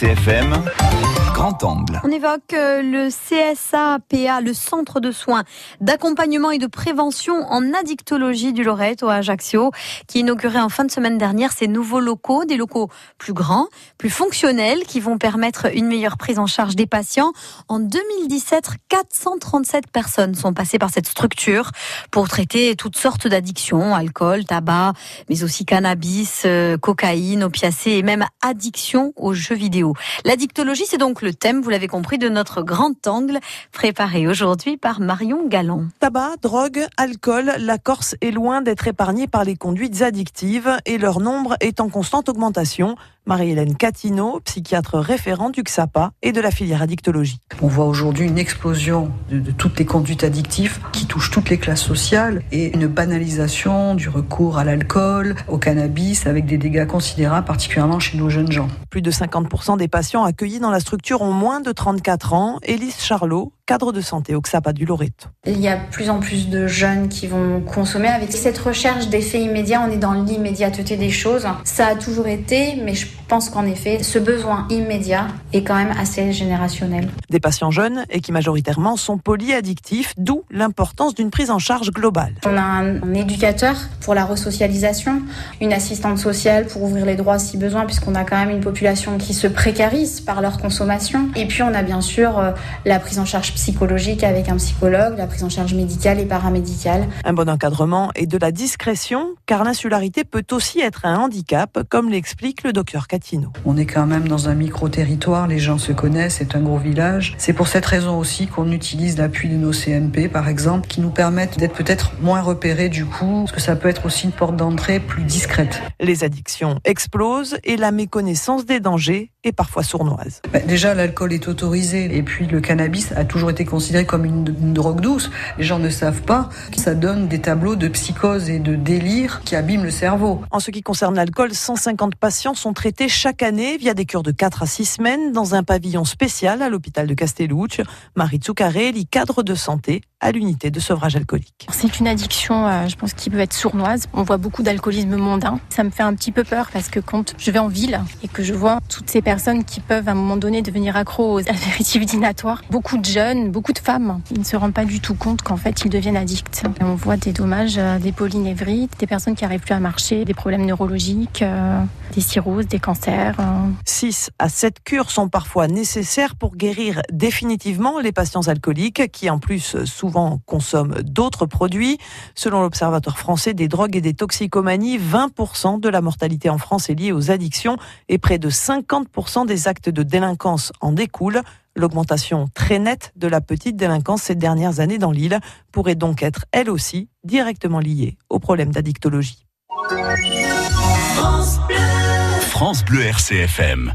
RCFM, On évoque euh, le CSAPA, le Centre de soins d'accompagnement et de prévention en addictologie du Lorette au Ajaccio, qui inaugurait en fin de semaine dernière ses nouveaux locaux, des locaux plus grands, plus fonctionnels, qui vont permettre une meilleure prise en charge des patients. En 2017, 437 personnes sont passées par cette structure pour traiter toutes sortes d'addictions, alcool, tabac, mais aussi cannabis, euh, cocaïne, opiacés et même addiction aux jeux vidéo. L'addictologie, c'est donc le thème, vous l'avez compris, de notre grand angle préparé aujourd'hui par Marion Galland. Tabac, drogue, alcool, la Corse est loin d'être épargnée par les conduites addictives et leur nombre est en constante augmentation. Marie-Hélène Catino, psychiatre référent du XAPA et de la filière addictologie. On voit aujourd'hui une explosion de, de, toutes les conduites addictives qui touchent toutes les classes sociales et une banalisation du recours à l'alcool, au cannabis avec des dégâts considérables, particulièrement chez nos jeunes gens. Plus de 50% des patients accueillis dans la structure moins de 34 ans. Élise Charlot, cadre de santé au XAPA du Loreto. Il y a plus en plus de jeunes qui vont consommer. Avec cette recherche d'effets immédiats, on est dans l'immédiateté des choses. Ça a toujours été, mais je pense qu'en effet, ce besoin immédiat est quand même assez générationnel. Des patients jeunes et qui majoritairement sont polyaddictifs, d'où l'importance d'une prise en charge globale. On a un, un, éducateur pour la resocialisation, une assistante sociale pour ouvrir les droits si besoin, puisqu'on a quand même une population qui se précarise par leur consommation. Et puis on a bien sûr euh, la prise en charge psychologique avec un psychologue, la prise en charge médicale et paramédicale. Un bon encadrement et de la discrétion, car l'insularité peut aussi être un handicap, comme l'explique le docteur Catino. On est quand même dans un micro-territoire, les gens se connaissent, c'est un gros village. C'est pour cette raison aussi qu'on utilise l'appui de nos CMP, par exemple, qui nous permettent d'être peut-être moins repérés du coup, parce que ça peut être aussi une porte d'entrée plus discrète. Les addictions explosent et la méconnaissance des dangers est parfois sournoise. Bah, déjà, l'alcool est autorisé et puis le cannabis a toujours été considéré comme une, une, drogue douce. Les gens ne savent pas que ça donne des tableaux de psychose et de délire qui abîment le cerveau. En ce qui concerne l'alcool, 150 patients sont traités chaque année via des cures de 4 à 6 semaines dans un pavillon spécial à l'hôpital de Castellucci. Marie Tsukarelli, cadre de santé à l'unité de sevrage alcoolique. C'est une addiction, euh, je pense, qui peut être sournoise. On voit beaucoup d'alcoolisme mondain. Ça me fait un petit peu peur parce que quand je vais en ville et que je vois toutes ces personnes qui peuvent à un moment donné devenir accros aux apéritifs dînatoires, beaucoup de jeunes, beaucoup de femmes, ils ne se rendent pas du tout compte qu'en fait ils deviennent addicts. Et on voit des dommages, euh, des polynévrites, des personnes qui n'arrivent plus à marcher, des problèmes neurologiques, euh, des cirrhoses, des cancers. 6 à 7 cures sont parfois nécessaires pour guérir définitivement les patients alcooliques qui en plus souvent souvent consomment d'autres produits. Selon l'Observatoire français des drogues et des toxicomanies, 20% de la mortalité en France est liée aux addictions et près de 50% des actes de délinquance en découlent. L'augmentation très nette de la petite délinquance ces dernières années dans l'île pourrait donc être, elle aussi, directement liée au problème d'addictologie. France Bleu RCFM.